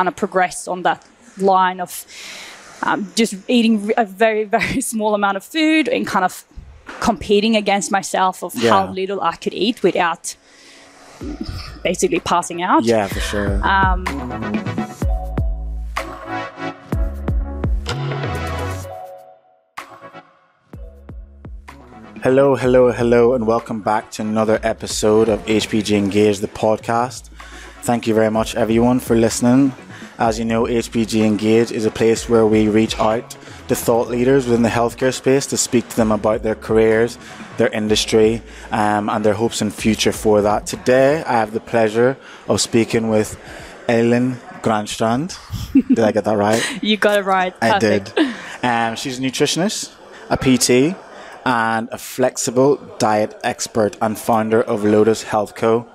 kind of progress on that line of um, just eating a very very small amount of food and kind of competing against myself of Yeah. how little I could eat without basically passing out. Yeah, for sure. Um, Hello, hello, hello, and welcome back to another episode of HPG Engage, the podcast. Thank you very much, everyone, for listening. As you know, HPG Engage is a place where we reach out to thought leaders within the healthcare space to speak to them about their careers, their industry, um, and their hopes and future for that. Today, I have the pleasure of speaking with Ellen Grandstrand. Did I get that right? you got it right. I did. Um, she's a nutritionist, a PT, and a flexible diet expert and founder of Lotus Health Co.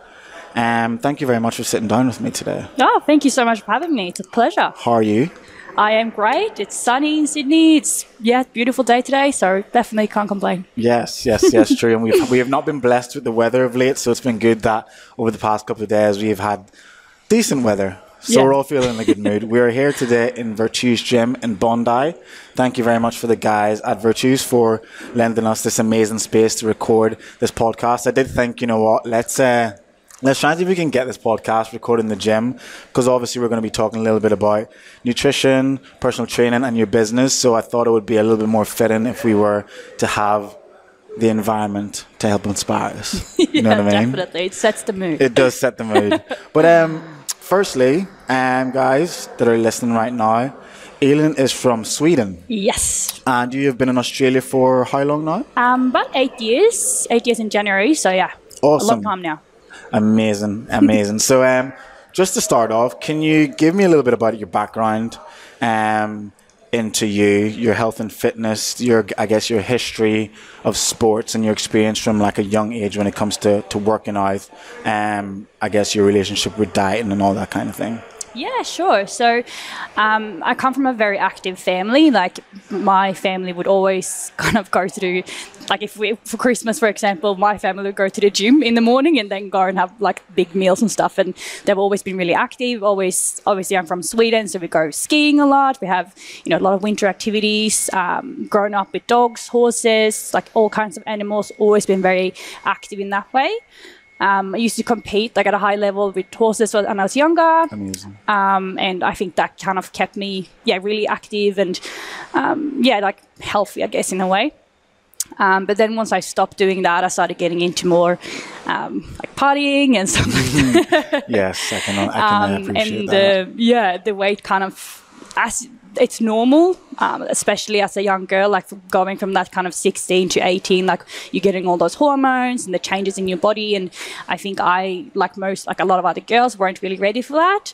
Um, thank you very much for sitting down with me today. Oh, thank you so much for having me. It's a pleasure. How are you? I am great. It's sunny in Sydney. It's yeah, beautiful day today, so definitely can't complain. Yes, yes, yes, true. And we've, we have not been blessed with the weather of late, so it's been good that over the past couple of days we've had decent weather. So Yeah. we're all feeling in a good mood. We're here today in Virtue's Gym in Bondi. Thank you very much for the guys at Virtue's for lending us this amazing space to record this podcast. I did think, you know what, let's uh, let's try and see if we can get this podcast recorded in the gym because obviously we're going to be talking a little bit about nutrition, personal training, and your business. So I thought it would be a little bit more fitting if we were to have the environment to help inspire us. You know what I mean? definitely. It sets the mood. It does set the mood. but um, firstly, um, guys that are listening right now, Elin is from Sweden, yes. and you have been in Australia for how long now? Um, about eight years. Eight years in January. So yeah, awesome. a long time now. Amazing, amazing. so, um, just to start off, can you give me a little bit about your background um, into you, your health and fitness, your I guess your history of sports and your experience from like a young age when it comes to, to working out, um, I guess your relationship with dieting and all that kind of thing. Yeah, sure. So, um, I come from a very active family. Like, my family would always kind of go to the, like, if we, for Christmas, for example, my family would go to the gym in the morning and then go and have like big meals and stuff. And they've always been really active. Always, obviously, I'm from Sweden, so we go skiing a lot. We have, you know, a lot of winter activities. Um, grown up with dogs, horses, like all kinds of animals. Always been very active in that way. Um, I used to compete like at a high level with horses when I was younger Amazing. um, and I think that kind of kept me, yeah, really active and, um, yeah, like healthy, I guess, in a way. Um, but then once I stopped doing that, I started getting into more um, like partying and stuff like that. Yes, I can, I can uh, Um, appreciate and that. uh, yeah, the weight kind of as it's normal, um, especially as a young girl, like going from that kind of 16 to 18, like you're getting all those hormones and the changes in your body. And I think I, like most, like a lot of other girls, weren't really ready for that.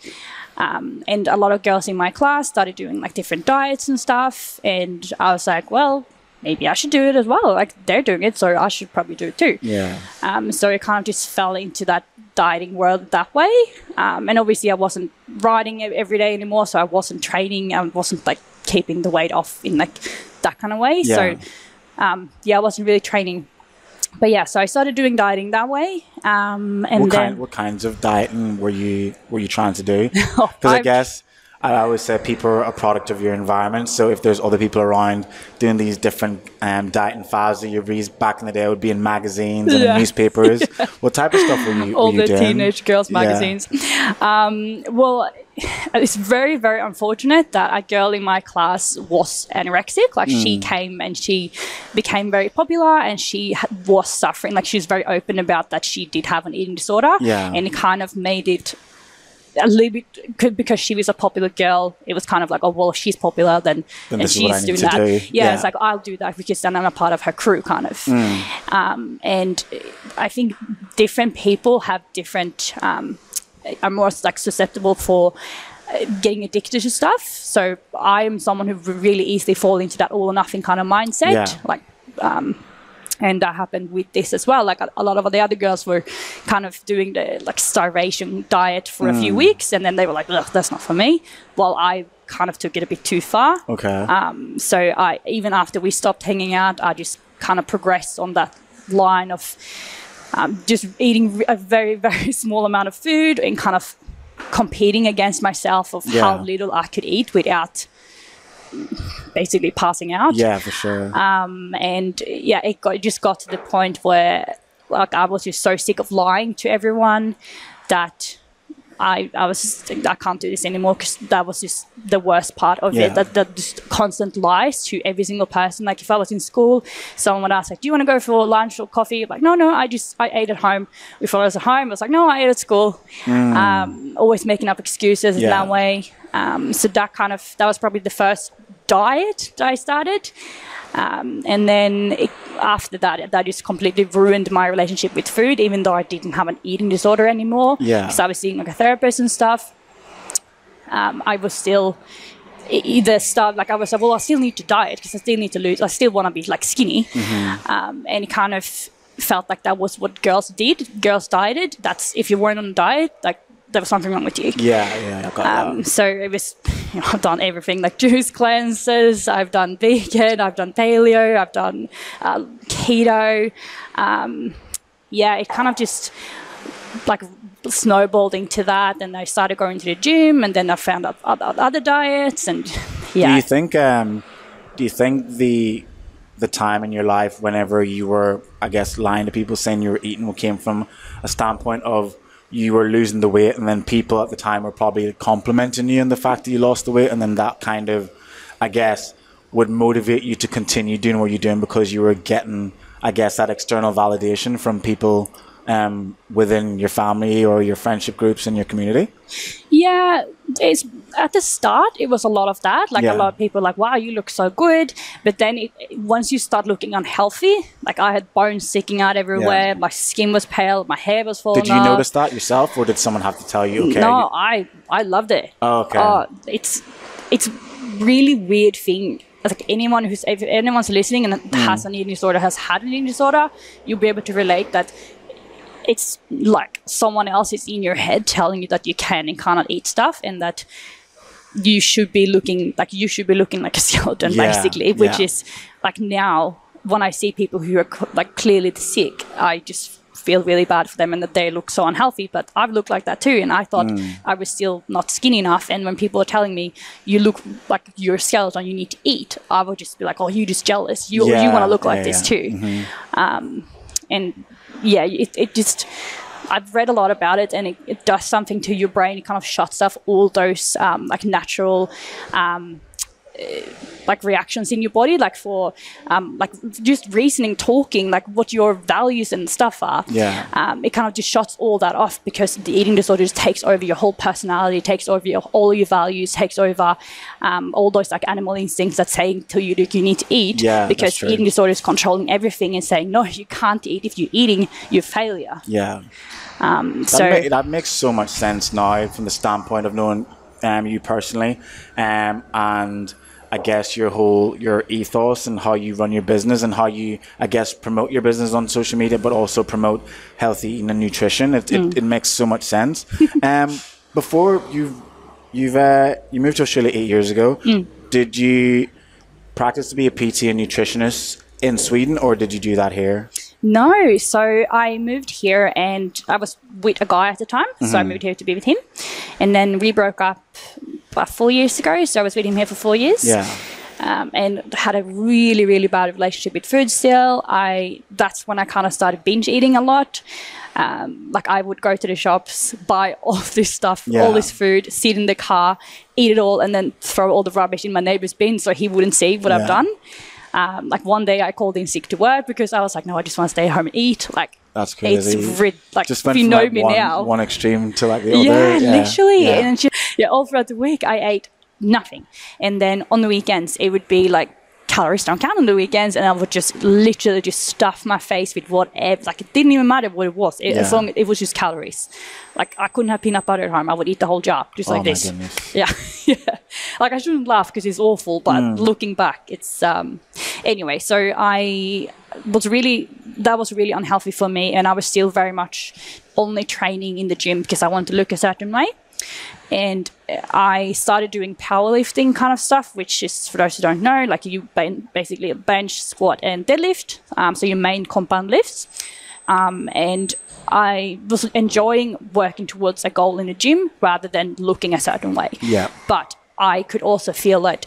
Um, and a lot of girls in my class started doing like different diets and stuff. And I was like, well, maybe I should do it as well. Like they're doing it, so I should probably do it too. yeah. Um, so it kind of just fell into that dieting world that way. Um, and obviously, I wasn't riding every day anymore, so I wasn't training. I wasn't like keeping the weight off in like that kind of way. Yeah. So um, yeah, I wasn't really training. But yeah, so I started doing dieting that way. Um, and What then kind? What kinds of dieting were you were you trying to do? Because I guess I always say people are a product of your environment. So if there's other people around doing these different um, and fads that you read back in the day, it would be in magazines and Yeah. in newspapers. what type of stuff were you? all were you the doing? teenage girls Yeah. magazines. Um, well, it's very, very unfortunate that a girl in my class was anorexic. Like she Mm. came and she became very popular, and she was suffering. Like she was very open about that she did have an eating disorder, Yeah. and it kind of made it. A little bit because she was a popular girl. It was kind of like, oh well, if she's popular, then, Then and this is what I she's doing that. do. Yeah, Yeah. it's like I'll do that because then I'm a part of her crew, kind of. Mm. Um, and I think different people have different um, are more like susceptible for uh, getting addicted to stuff. So I am someone who really easily fall into that all or nothing kind of mindset. Yeah. Like, um, and that happened with this as well. Like a, a lot of the other girls were kind of doing the like starvation diet for a few weeks, and then they were like, "Ugh, that's not for me." While I kind of took it a bit too far. Okay. Um, so I even after we stopped hanging out, I just kind of progressed on that line of um, just eating a very very small amount of food and kind of competing against myself of Yeah. how little I could eat without basically passing out. Yeah, for sure. Um, and yeah, it, got, it just got to the point where like I was just so sick of lying to everyone that I, I was just, I can't do this anymore because that was just the worst part of Yeah. it. That, that just constant lies to every single person. Like if I was in school, someone would ask like, "Do you want to go for lunch or coffee?" Like, no, no, I just I ate at home. If I was at home, I was like, no, I ate at school. Um, always making up excuses in that way. Um, so that kind of that was probably the first diet I started. Um, and then it, after that, that just completely ruined my relationship with food, even though I didn't have an eating disorder anymore. Yeah. Because I was seeing like a therapist and stuff. Um, I was still either start like I was like, well, I still need to diet because I still need to lose. I still want to be like skinny, um, and it kind of felt like that was what girls did. Girls dieted. That's if you weren't on a diet, like there was something wrong with you. yeah, yeah, I got Um, that. so it was, you know, I've done everything like juice cleanses, I've done vegan, I've done paleo, I've done uh, keto. Um, yeah, it kind of just like snowballed into that. And I started going to the gym, and then I found out other, other diets, and yeah. Do you think? Um, do you think the the time in your life whenever you were, I guess, lying to people saying you were eating, came from a standpoint of you were losing the weight, and then people at the time were probably complimenting you on the fact that you lost the weight, and then that kind of, I guess, would motivate you to continue doing what you're doing because you were getting, I guess, that external validation from people um, within your family or your friendship groups in your community. Yeah, it's at the start it was a lot of that. Like Yeah. a lot of people like, "Wow, you look so good," but then it, once you start looking unhealthy, like I had bones sticking out everywhere, Yeah. my skin was pale, my hair was falling Did you notice that yourself, or did someone have to tell you? Okay, no, you- I I loved it. Oh, okay. Oh, it's it's really weird thing. Like anyone who's if anyone's listening and Hmm. has an eating disorder, has had an eating disorder, you'll be able to relate that it's like someone else is in your head telling you that you can and cannot eat stuff and that you should be looking like you should be looking like a skeleton Yeah, basically which yeah. is like now when i see people who are like clearly sick i just feel really bad for them and that they look so unhealthy but i've looked like that too and i thought Mm. i was still not skinny enough and when people are telling me you look like you're a skeleton you need to eat i would just be like oh you're just jealous you, you want to look like yeah, this yeah. Mm-hmm. too um, and yeah, it, it just I've read a lot about it, and it, it does something to your brain. It kind of shuts off all those um, like natural. Um, like reactions in your body, like for um, like just reasoning, talking, like what your values and stuff are. Yeah. Um, it kind of just shuts all that off because the eating disorder just takes over your whole personality, takes over your, all your values, takes over um, all those like animal instincts that saying to you that you need to eat. Yeah, because eating disorder is controlling everything and saying no, you can't eat. If you're eating, you're failure. Yeah. Um, That, so ma- that makes so much sense now from the standpoint of knowing um, you personally, um, and I guess your whole your ethos and how you run your business and how you I guess promote your business on social media, but also promote healthy eating and nutrition. It, Mm. it, it makes so much sense. um, before you you've uh, you moved to Australia eight years ago, Mm. did you practice to be a PT and nutritionist in Sweden, or did you do that here? No, so I moved here and I was with a guy at the time, so Mm-hmm. I moved here to be with him. And then we broke up about four years ago, so I was with him here for four years. Yeah. Um, and had a really, really bad relationship with food still. I that's when I kind of started binge eating a lot. Um, like I would go to the shops, buy all this stuff, Yeah. all this food, sit in the car, eat it all, and then throw all the rubbish in my neighbor's bin so he wouldn't see what I've done. Um, like one day I called in sick to work because I was like, no, I just want to stay home and eat. Like That's crazy. It's rid- like Just if went you from know like me one, now. one extreme to like the other. yeah, literally. Yeah. And just, yeah, all throughout the week I ate nothing, and then on the weekends it would be like calories don't count on the weekends, and I would just literally just stuff my face with whatever. Like it didn't even matter what it was, it, as long as it was just calories. Like I couldn't have peanut butter at home. I would eat the whole jar just Oh like this. goodness. Yeah, yeah. Like I shouldn't laugh because it's awful, but Mm. looking back, it's um. Anyway, so I was really that was really unhealthy for me, and I was still very much only training in the gym because I wanted to look a certain way. And I started doing powerlifting kind of stuff, which is for those who don't know, like you basically bench, squat, and deadlift. Um, so your main compound lifts. um, and I was enjoying working towards a goal in a gym rather than looking a certain way. Yeah. But I could also feel that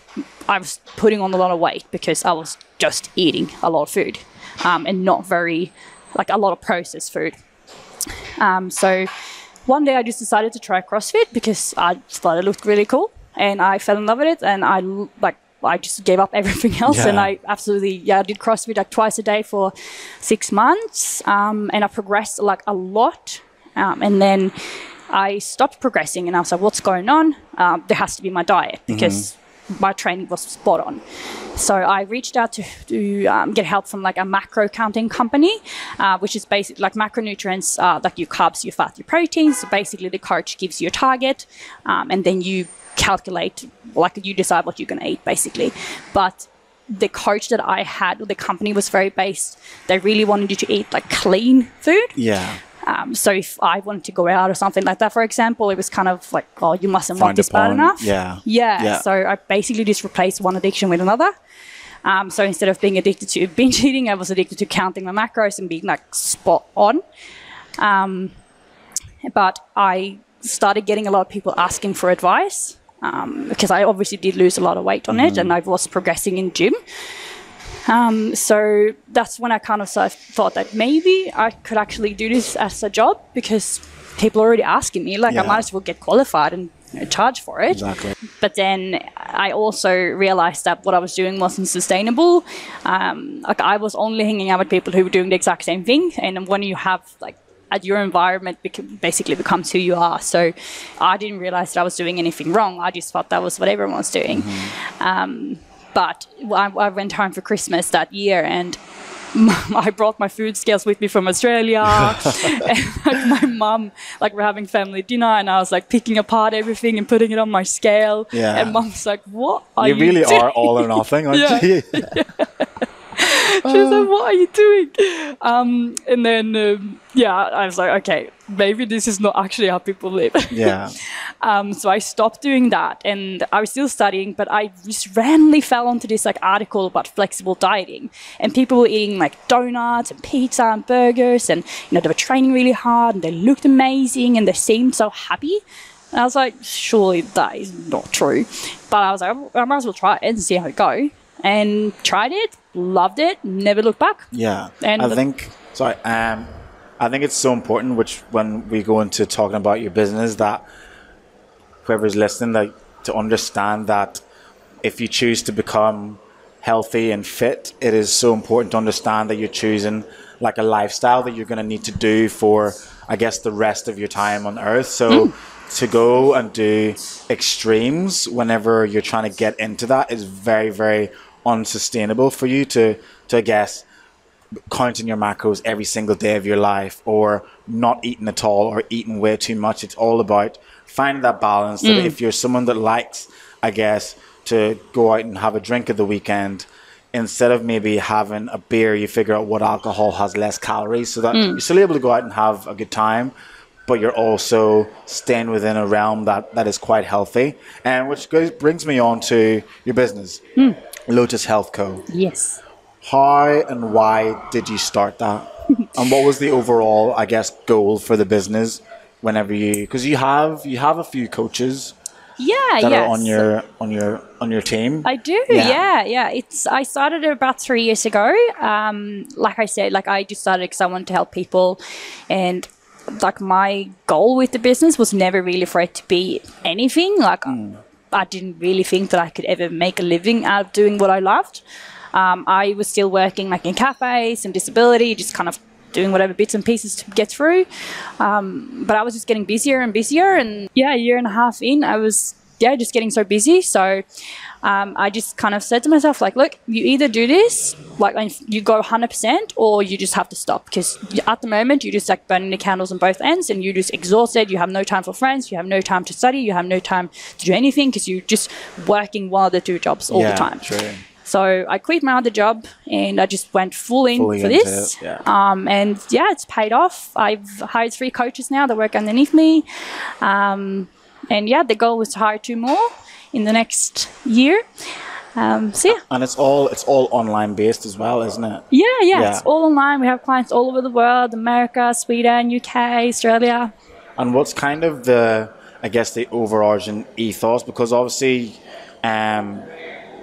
I was putting on a lot of weight because I was just eating a lot of food um, and not very, like a lot of processed food. Um, so one day I just decided to try CrossFit because I thought it looked really cool and I fell in love with it and I like I just gave up everything else and I absolutely yeah I did CrossFit like twice a day for six months um, and I progressed like a lot um, and then I stopped progressing and I was like what's going on? Um, there has to be my diet because my training was spot on so I reached out to, to um, get help from like a macro counting company, uh, which is basically like macronutrients, uh, like your carbs, your fat, your proteins. So basically, the coach gives you a target, um, and then you calculate, like you decide what you're going to eat, basically. But the coach that I had, the company was very based. They really wanted you to eat like clean food. Yeah. Um, so if I wanted to go out or something like that, for example, it was kind of like, oh, you mustn't want Frowned this bad enough. Yeah. yeah. Yeah. So I basically just replaced one addiction with another. Um, so instead of being addicted to binge eating, I was addicted to counting my macros and being like spot on. Um, but I started getting a lot of people asking for advice um, because I obviously did lose a lot of weight on it and I was progressing in gym. Um, so that's when I kind of sort of thought that maybe I could actually do this as a job because people are already asking me. Like, I might as well get qualified and you know, charge for it. Exactly. But then I also realized that what I was doing wasn't sustainable. Um, like I was only hanging out with people who were doing the exact same thing, and when you have like at your environment bec- basically becomes who you are. So I didn't realize that I was doing anything wrong. I just thought that was what everyone was doing. Um, but I, I went home for Christmas that year and. I brought my food scales with me from Australia. and like my mum, like we're having family dinner, and I was like picking apart everything and putting it on my scale. Yeah. And mum's like, "What are You you, really doing? are all or nothing, aren't Yeah. you? She was like, "What are you doing?" Um, and then, um, yeah, I was like, "Okay, maybe this is not actually how people live." yeah. Um, so I stopped doing that, and I was still studying, but I just randomly fell onto this like article about flexible dieting, and people were eating like donuts and pizza and burgers, and you know they were training really hard, and they looked amazing, and they seemed so happy. And I was like, surely that is not true, but I was like, I might as well try it and see how it go, and tried it, loved it, never looked back. Yeah, And I think sorry. Um, I think it's so important, which when we go into talking about your business, that whoever's listening, like to understand that if you choose to become healthy and fit, it is so important to understand that you're choosing like a lifestyle that you're going to need to do for, I guess, the rest of your time on Earth. So. Mm. To go and do extremes whenever you're trying to get into that is very, very unsustainable for you to, to I guess, counting your macros every single day of your life or not eating at all or eating way too much. It's all about finding that balance that mm. if you're someone that likes, I guess, to go out and have a drink at the weekend, instead of maybe having a beer, you figure out what alcohol has less calories so that mm. you're still able to go out and have a good time. But you're also staying within a realm that, that is quite healthy, and which goes, brings me on to your business, mm. Lotus Health Co. Yes. How and why did you start that? and what was the overall, I guess, goal for the business whenever you because you have you have a few coaches Yeah. that yes. are on your on your on your team. I do, Yeah. yeah. yeah, It's I started it about three years ago. Um, like I said, like I just started because I wanted to help people, and like my goal with the business was never really for it to be anything. Like I didn't really think that I could ever make a living out of doing what I loved. Um, I was still working like in cafes and disability, just kind of doing whatever bits and pieces to get through. Um, but I was just getting busier and busier, and yeah, a year and a half in, I was yeah just getting so busy. So um, I just kind of said to myself, like, look, you either do this, like, you go 100%, or you just have to stop because at the moment you're just like burning the candles on both ends and you're just exhausted. You have no time for friends, you have no time to study, you have no time to do anything because you're just working one of the two jobs all yeah, the time. True. So I quit my other job and I just went full in Fully for this. it, yeah. Um, and yeah, it's paid off. I've hired three coaches now that work underneath me. Um, and yeah, the goal was to hire two more in the next year. Um, so yeah. And it's all it's all online based as well, isn't it? Yeah, yeah, Yeah. It's all online. We have clients all over the world America, Sweden, UK, Australia. And what's kind of the, I guess, the overarching ethos? Because obviously, um,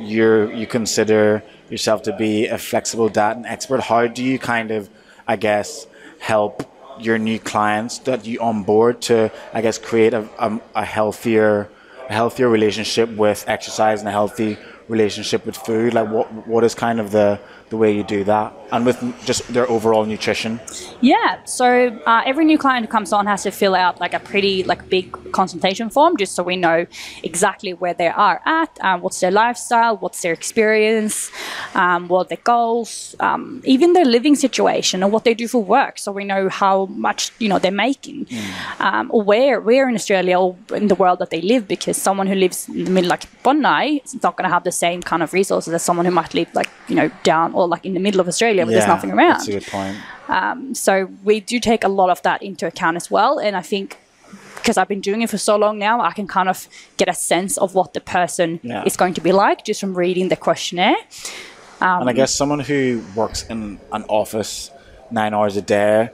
you're you consider yourself to be a flexible diet expert. How do you kind of, I guess, help your new clients that you onboard to, I guess, create a, a, a healthier, a healthier relationship with exercise and a healthy relationship with food? Like, what what is kind of the the way you do that, and with just their overall nutrition? Yeah, so uh, every new client who comes on has to fill out like a pretty like big consultation form, just so we know exactly where they are at, um, what's their lifestyle, what's their experience, um, what are their goals, um, even their living situation and what they do for work, so we know how much you know they're making, um, or where where in Australia or in the world that they live, because someone who lives in the middle like Bondi is not going to have the same kind of resources as someone who might live like you know down or like in the middle of Australia where there's nothing around That's a good point. Um, so we do take a lot of that into account as well and i think because i've been doing it for so long now i can kind of get a sense of what the person Yeah. is going to be like just from reading the questionnaire and I um, guess someone who works in an office nine hours a day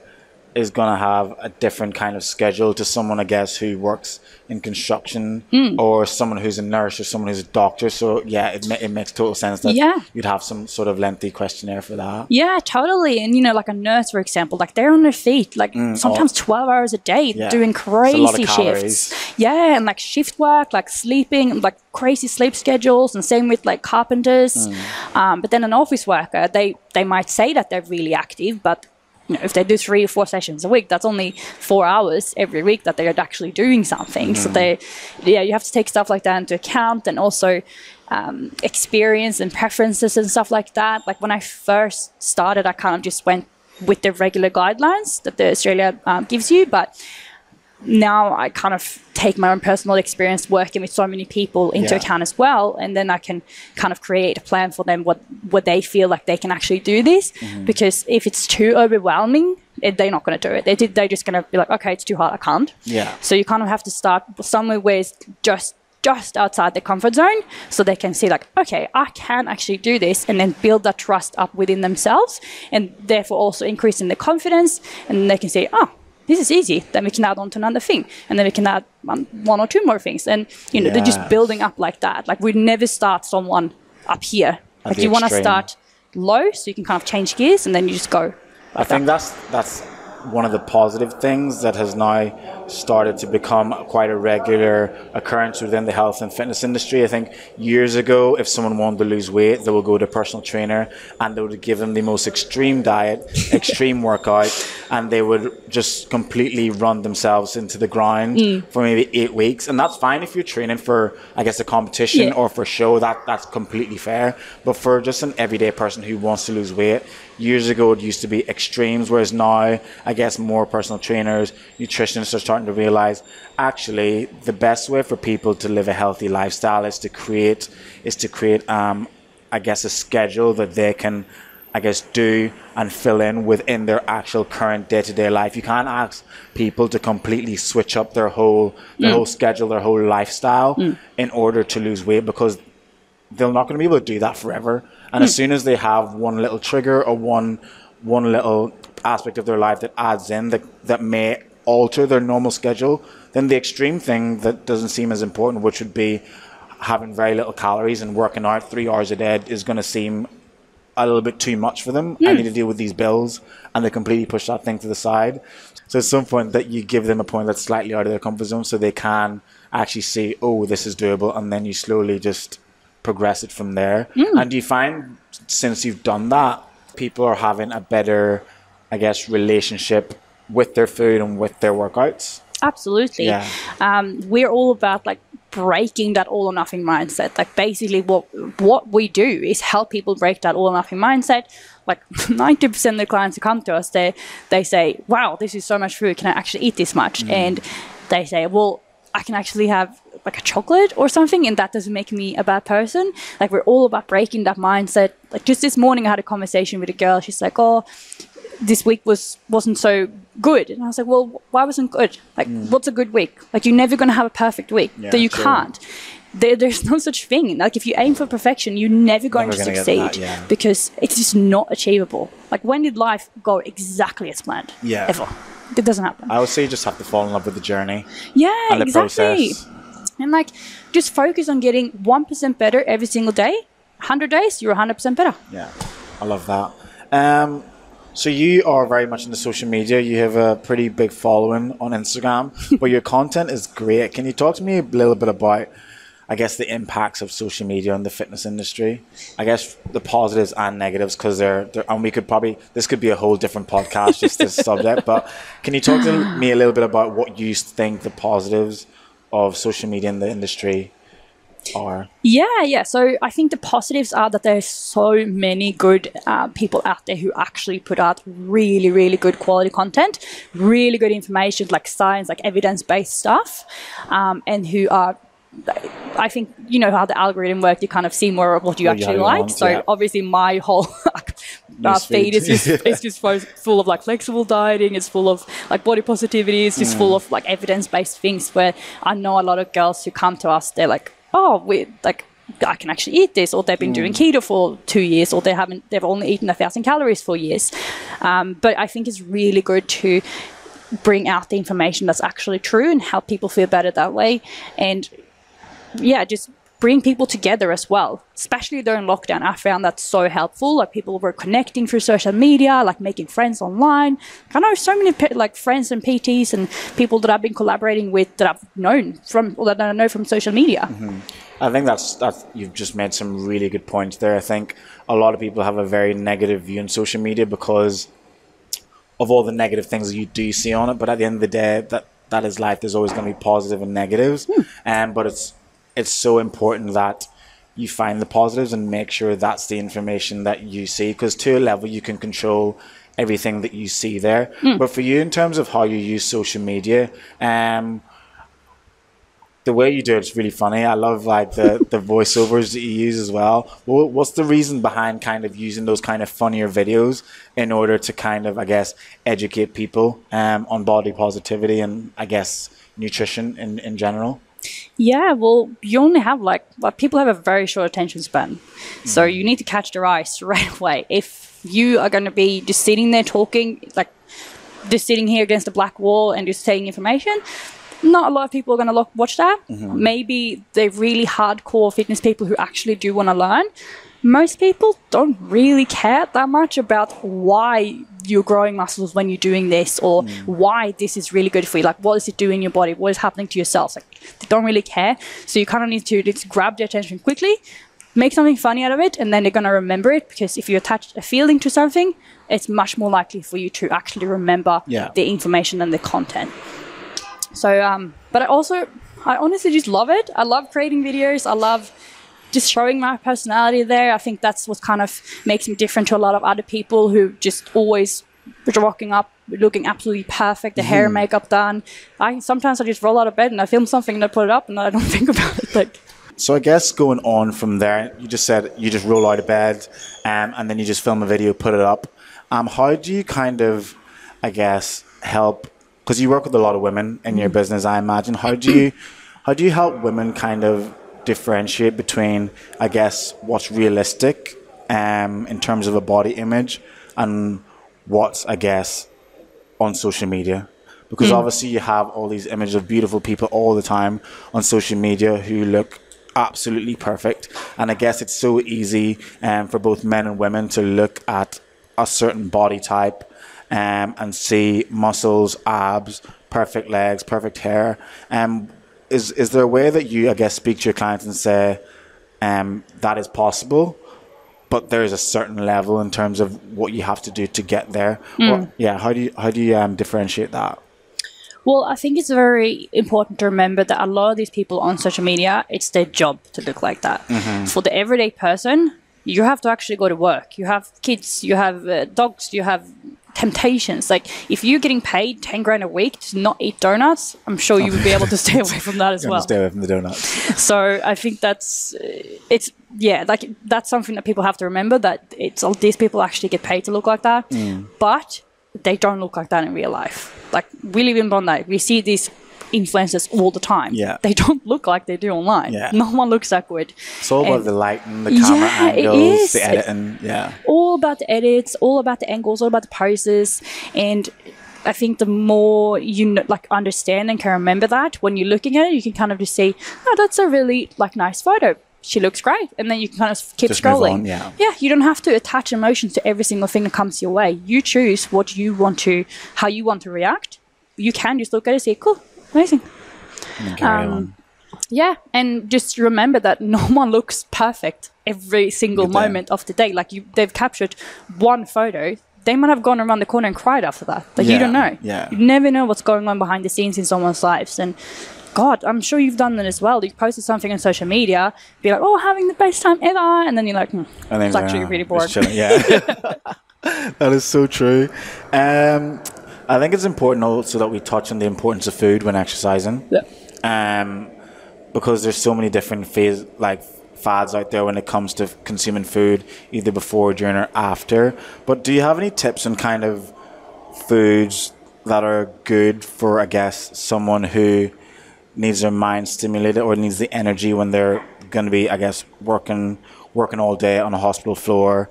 is going to have a different kind of schedule to someone, I guess, who works in construction Hmm. or someone who's a nurse or someone who's a doctor. So, yeah, it, it makes total sense that Yeah. you'd have some sort of lengthy questionnaire for that. yeah totally and you know like a nurse for example like they're on their feet like sometimes 12 hours a day Mm, Yeah. doing It's a lot of crazy shifts yeah and like shift work like sleeping like crazy sleep schedules and same with like carpenters Mm. um, but then an office worker they they might say that they're really active but you know, if they do three or four sessions a week, that's only four hours every week that they're actually doing something. So they, yeah, you have to take stuff like that into account, and also um, experience and preferences and stuff like that. Like when I first started, I kind of just went with the regular guidelines that the Australia um, gives you, but now I kind of take my own personal experience working with so many people into Yeah. account as well, and then I can kind of create a plan for them what what they feel like they can actually do this. Mm-hmm. Because if it's too overwhelming, they're not going to do it. They did- they're just going to be like, okay, it's too hard, I can't. Yeah. So you kind of have to start somewhere where it's just just outside the comfort zone, so they can see like, okay, I can actually do this, and then build that trust up within themselves, and therefore also increasing the confidence, and they can say, oh. This is easy. Then we can add on to another thing, and then we can add one, one or two more things, and you know they're just building up like that. Like we never start someone up here. Like you want to start low, so you can kind of change gears, and then you just go. I think that's that's one of the positive things that has now started to become quite a regular occurrence within the health and fitness industry. I think years ago, if someone wanted to lose weight, they would go to a personal trainer and they would give them the most extreme diet, extreme workout, and they would just completely run themselves into the ground mm. for maybe eight weeks. And that's fine if you're training for, I guess, a competition Yeah. or for show. That that's completely fair. But for just an everyday person who wants to lose weight, years ago it used to be extremes, whereas now I guess more personal trainers, nutritionists are starting to realize actually the best way for people to live a healthy lifestyle is to create is to create um, I guess a schedule that they can I guess do and fill in within their actual current day to day life. You can't ask people to completely switch up their whole their whole schedule, their whole lifestyle in order to lose weight because they're not going to be able to do that forever. And as hmm. soon as they have one little trigger or one one little aspect of their life that adds in that that may alter their normal schedule, then the extreme thing that doesn't seem as important, which would be having very little calories and working out three hours a day, is going to seem a little bit too much for them. I hmm. need to deal with these bills, and they completely push that thing to the side. So at some point, that you give them a point that's slightly out of their comfort zone, so they can actually see, oh, this is doable, and then you slowly just progress it from there. And do you find since you've done that, people are having a better, I guess, relationship with their food and with their workouts? Absolutely. Yeah. Um, we're all about like breaking that all or nothing mindset. Like basically what what we do is help people break that all or nothing mindset. Like 90% of the clients who come to us, they they say, Wow, this is so much food, can I actually eat this much? And they say, Well, I can actually have like a chocolate or something, and that doesn't make me a bad person. Like we're all about breaking that mindset. Like just this morning, I had a conversation with a girl. She's like, "Oh, this week was wasn't so good," and I was like, "Well, why wasn't good? Like, mm. what's a good week? Like, you're never gonna have a perfect week. Yeah, that you true. can't." there, there's no such thing. Like if you aim for perfection, you're never going Never to succeed that, yeah. because it's just not achievable. Like when did life go exactly as planned? Yeah. Ever. It doesn't happen. I would say you just have to fall in love with the journey yeah, and the exactly. process. And like just focus on getting 1% better every single day. 100 days, you're 100% better. Yeah, I love that. Um, so you are very much into social media. You have a pretty big following on Instagram, but your content is great. Can you talk to me a little bit about, I guess, the impacts of social media on the fitness industry? I guess the positives and negatives, because they're, they're, and we could probably this could be a whole different podcast just this subject. But can you talk to me a little bit about what you think the positives of social media in the industry are? Yeah, yeah. So I think the positives are that there's so many good uh, people out there who actually put out really, really good quality content, really good information like science, like evidence based stuff, um, and who are. I think you know how the algorithm works. You kind of see more of what you actually want, like. so yeah. obviously, my whole uh, Newsfeed. feed is just it's just full full of like flexible dieting. It's full of like body positivity. It's just full of like evidence based things. Where I know a lot of girls who come to us, they're like, oh, we like I can actually eat this, or they've been doing keto for two years, or they haven't, they've only eaten a thousand calories for years. Um, but I think it's really good to bring out the information that's actually true and help people feel better that way, and yeah, just bring people together as well. Especially during lockdown, I found that so helpful. Like people were connecting through social media, like making friends online. I know so many like friends and PTs and people that I've been collaborating with that I've known from, or that I know from social media. Mm-hmm. I think that's that. you've just made some really good points there. I think a lot of people have a very negative view on social media because of all the negative things that you do see on it. But at the end of the day, that that is life. There's always going to be positive and negatives, hmm. and but it's it's so important that you find the positives and make sure that's the information that you see because to a level you can control everything that you see there. But for you, in terms of how you use social media, um, the way you do it's really funny. I love like the, the voiceovers that you use as well. Wha- What's the reason behind kind of using those kind of funnier videos in order to kind of, I guess, educate people um, on body positivity and I guess nutrition in, in general? Yeah, well, you only have like, like people have a very short attention span, so mm. you need to catch their eye straight away. If you are going to be just sitting there talking, like just sitting here against a black wall and just saying information, not a lot of people are going to look, watch that. Mm-hmm. Maybe they're really hardcore fitness people who actually do want to learn. Most people don't really care that much about why you're growing muscles when you're doing this or why this is really good for you. Like, what does it do in your body? What is happening to yourself? Like, they don't really care. So you kind of need to just grab their attention quickly, make something funny out of it, and then they're going to remember it because if you attach a feeling to something, it's much more likely for you to actually remember Yeah. the information and the content. So, um, but I also, I honestly just love it. I love creating videos. I love just showing my personality there. I think that's what kind of makes me different to a lot of other people who just always rocking up, looking absolutely perfect, the hair and makeup done. I sometimes I just roll out of bed and I film something and I put it up and I don't think about it. Like, So I guess going on from there, you just said you just roll out of bed um, and then you just film a video, put it up. Um, how do you kind of, I guess, help? Because you work with a lot of women in your business, I imagine. How do you, how do you help women kind of differentiate between, I guess, what's realistic um, in terms of a body image and what's, I guess, on social media? Because obviously you have all these images of beautiful people all the time on social media who look absolutely perfect. And I guess it's so easy um, for both men and women to look at a certain body type um, and see muscles, abs, perfect legs, perfect hair. Um, is is there a way that you, I guess, speak to your clients and say um, that is possible? But there is a certain level in terms of what you have to do to get there. Or, yeah, how do you how do you um, differentiate that? Well, I think it's very important to remember that a lot of these people on social media, it's their job to look like that. For the everyday person, you have to actually go to work. You have kids, you have uh, dogs, you have temptations. Like if you're getting paid 10 grand a week to not eat donuts, I'm sure you would be able to stay away from that as well. stay away from the donuts. So I think that's uh, it's yeah, like that's something that people have to remember that it's all these people actually get paid to look like that, but they don't look like that in real life. Like we live in Bondi, we see these influencers all the time. Yeah. They don't look like they do online. Yeah. No one looks that good. It's all about And- the lighting, the camera Yeah, angles, the editing. Yeah. all about the edits, all about the angles, all about the poses, and I think the more you kn- like understand and can remember that when you're looking at it, you can kind of just see, oh, that's a really like nice photo. She looks great, and then you can kind of keep Just scrolling. on, yeah. yeah, you don't have to attach emotions to every single thing that comes your way. You choose what you want to, how you want to react. You can just look at it and say, cool, amazing. And Um. Yeah, and just remember that no one looks perfect every single moment of the day. Like you, they've captured one photo. They might have gone around the corner and cried after that. Like you don't know. yeah. You never know what's going on behind the scenes in someone's lives. And God, I'm sure you've done that as well. You posted something on social media, be like, "Oh, having the best time ever," and then you're like, hmm, And then "It's actually uh, really boring." Yeah. that is so true. Um, I think it's important also that we touch on the importance of food when exercising. Yeah. um, because there's so many different phase like fads out there when it comes to consuming food, either before, during, or after. But do you have any tips on kind of foods that are good for, I guess, someone who needs their mind stimulated or needs the energy when they're going to be, I guess, working working all day on a hospital floor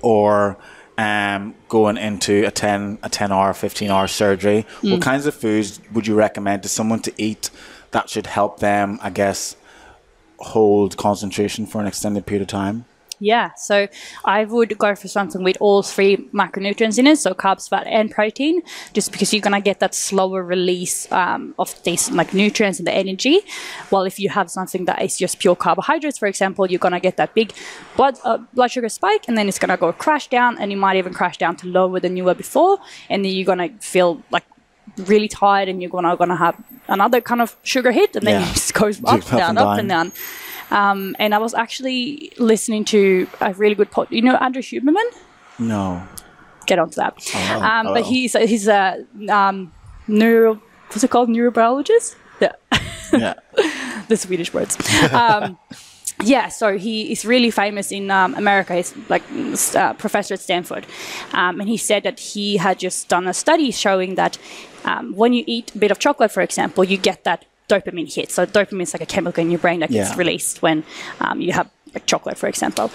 or um, going into a 10 a 10 hour 15 hour surgery what kinds of foods would you recommend to someone to eat that should help them i guess hold concentration for an extended period of time Yeah, so I would go for something with all three macronutrients in it, so carbs, fat, and protein, just because you're gonna get that slower release um, of these like nutrients and the energy. While if you have something that is just pure carbohydrates, for example, you're gonna get that big blood uh, blood sugar spike, and then it's gonna go crash down, and you might even crash down to lower than you were before, and then you're gonna feel like really tired, and you're gonna gonna have another kind of sugar hit, and then Yeah. it just goes Up up, down, and up and down. Um, and I was actually listening to a really good pod. You know Andrew Huberman? no Get onto that. Oh, um, oh. But he's a- he's a um, neuro. What's it called? Neurobiologist. Yeah, yeah the Swedish words. Um, yeah, so he is really famous in um, America. He's like uh, professor at Stanford, um, and he said that he had just done a study showing that um, when you eat a bit of chocolate, for example, you get that dopamine hit. So dopamine is like a chemical in your brain that gets Yeah. released when um, you have like chocolate, for example.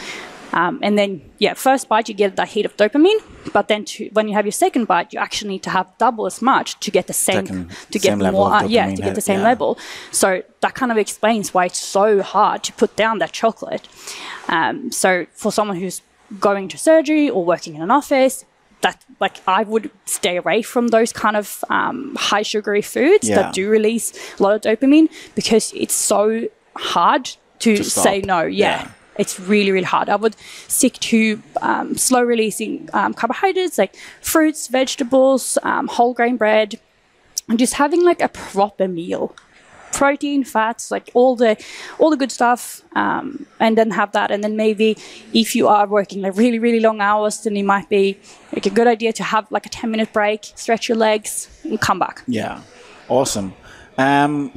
Um, and then, yeah, first bite you get that hit of dopamine, but then to, when you have your second bite, you actually need to have double as much to get the same, Second- to get same more, uh, yeah, to get the same yeah. level. So that kind of explains why it's so hard to put down that chocolate. Um, so for someone who's going to surgery or working in an office, that like I would stay away from those kind of um, high sugary foods Yeah. that do release a lot of dopamine because it's so hard to, To say no. Yeah. Yeah. It's really, really hard. I would stick to um, slow releasing um, carbohydrates like fruits, vegetables, um, whole grain bread, and just having like a proper meal protein fats like all the all the good stuff um, and then have that and then maybe if you are working like really really long hours then it might be like a good idea to have like a 10 minute break stretch your legs and come back Yeah, awesome. Um,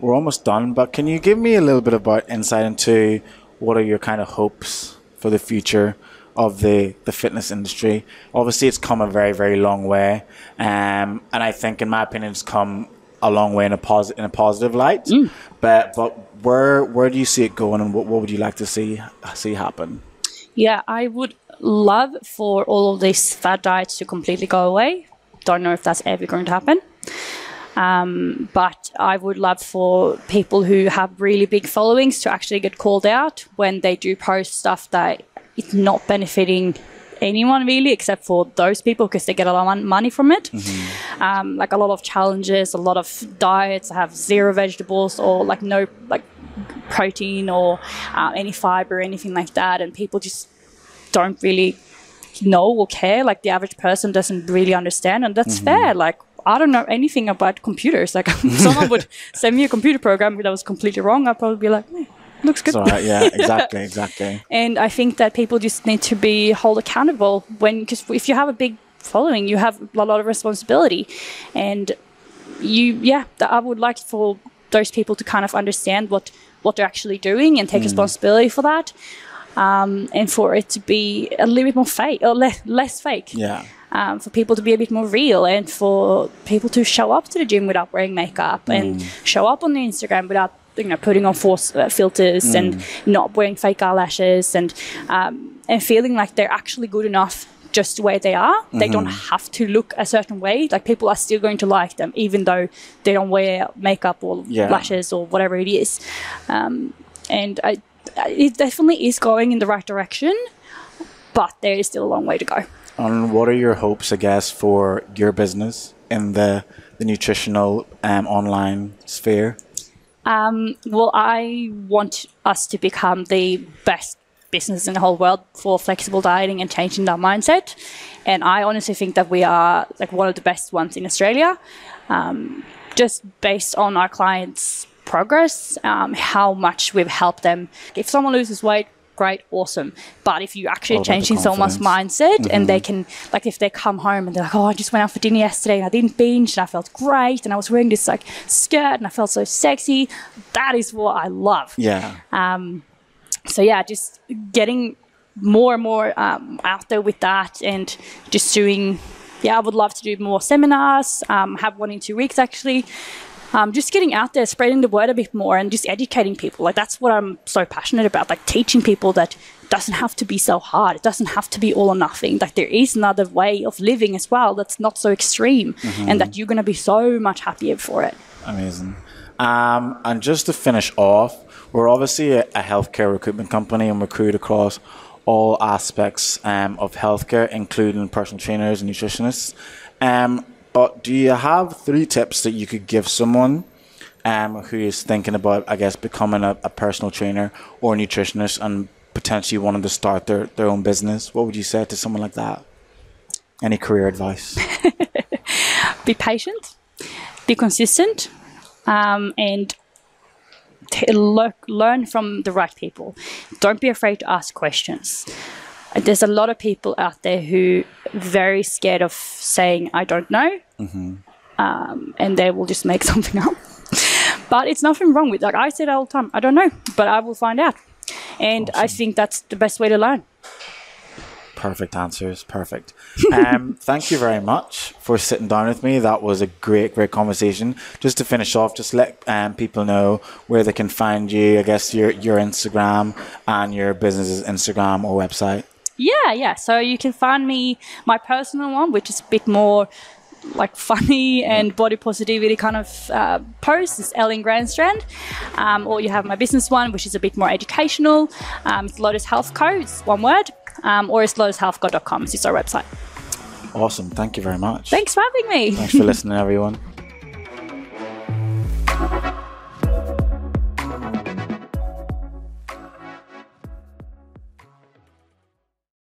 we're almost done, but can you give me a little bit about insight into what are your kind of hopes for the future of the, the fitness industry? Obviously, it's come a very very long way, um, and I think, in my opinion, it's come a long way in a positive in a positive light. But but where where do you see it going, and what, what would you like to see see happen? yeah i would love for all of these fad diets to completely go away don't know if that's ever going to happen um, but I would love for people who have really big followings to actually get called out when they do post stuff that is not benefiting anyone really except for those people because they get a lot of money from it. Um, like a lot of challenges a lot of diets have zero vegetables or like no like protein or uh, any fiber or anything like that and people just don't really know or care. Like the average person doesn't really understand and that's fair. Like i don't know anything about computers. Like if someone would send me a computer program that was completely wrong i'd probably be like eh, looks good. So uh, yeah, exactly, exactly. and i think that people just need to be held accountable when because if you have a big following you have a lot of responsibility. And you yeah i would like for those people to kind of understand what what they're actually doing and take responsibility for that um, and for it to be a little bit more fake or less, less fake. Yeah. um, for people to be a bit more real and for people to show up to the gym without wearing makeup and show up on the Instagram without you know putting on false uh, filters and not wearing fake eyelashes and um, and feeling like they're actually good enough just the way they are. They don't have to look a certain way. Like people are still going to like them even though they don't wear makeup or Yeah. lashes or whatever it is. Um, and I, it definitely is going in the right direction, but there is still a long way to go. And what are your hopes, I guess, for your business in the the nutritional um, online sphere? Um, well, I want us to become the best business in the whole world for flexible dieting and changing that mindset. And I honestly think that we are like one of the best ones in Australia, um, just based on our clients' progress, um, how much we've helped them. If someone loses weight, great, awesome. But if you actually All changing someone's mindset and they can, like, if they come home and they're like, oh, I just went out for dinner yesterday and I didn't binge and I felt great and I was wearing this like skirt and I felt so sexy. That is what I love. Yeah. Um, So yeah, just getting more and more um, out there with that and just doing. Yeah, I would love to do more seminars. Um, have one in two weeks actually. Um, just getting out there, spreading the word a bit more, and just educating people. Like that's what I'm so passionate about. Like teaching people that it doesn't have to be so hard. It doesn't have to be all or nothing. Like there is another way of living as well that's not so extreme, and that you're going to be so much happier for it. Amazing. Um, and just to finish off, we're obviously a, a healthcare recruitment company and recruit across all aspects um, of healthcare, including personal trainers and nutritionists. Um, but do you have three tips that you could give someone um, who is thinking about, I guess, becoming a, a personal trainer or a nutritionist and potentially wanting to start their, their own business? What would you say to someone like that? Any career advice? be patient, be consistent, um, and t- le- learn from the right people. Don't be afraid to ask questions. There's a lot of people out there who are very scared of saying I don't know, um, and they will just make something up. but it's nothing wrong with like I said all the time. I don't know, but I will find out, and I think that's the best way to learn. Perfect answers. Perfect. Um, thank you very much for sitting down with me. That was a great, great conversation. Just to finish off, just let um, people know where they can find you. I guess your your Instagram and your business's Instagram or website. Yeah, yeah. So you can find me my personal one, which is a bit more like funny and body positivity kind of uh, posts is Ellen Grandstrand, um, or you have my business one, which is a bit more educational. Um, it's Lotus Health Codes, one word, um, or it's lotushealthco.com. It's our website. Awesome. Thank you very much. Thanks for having me. Thanks for listening, everyone.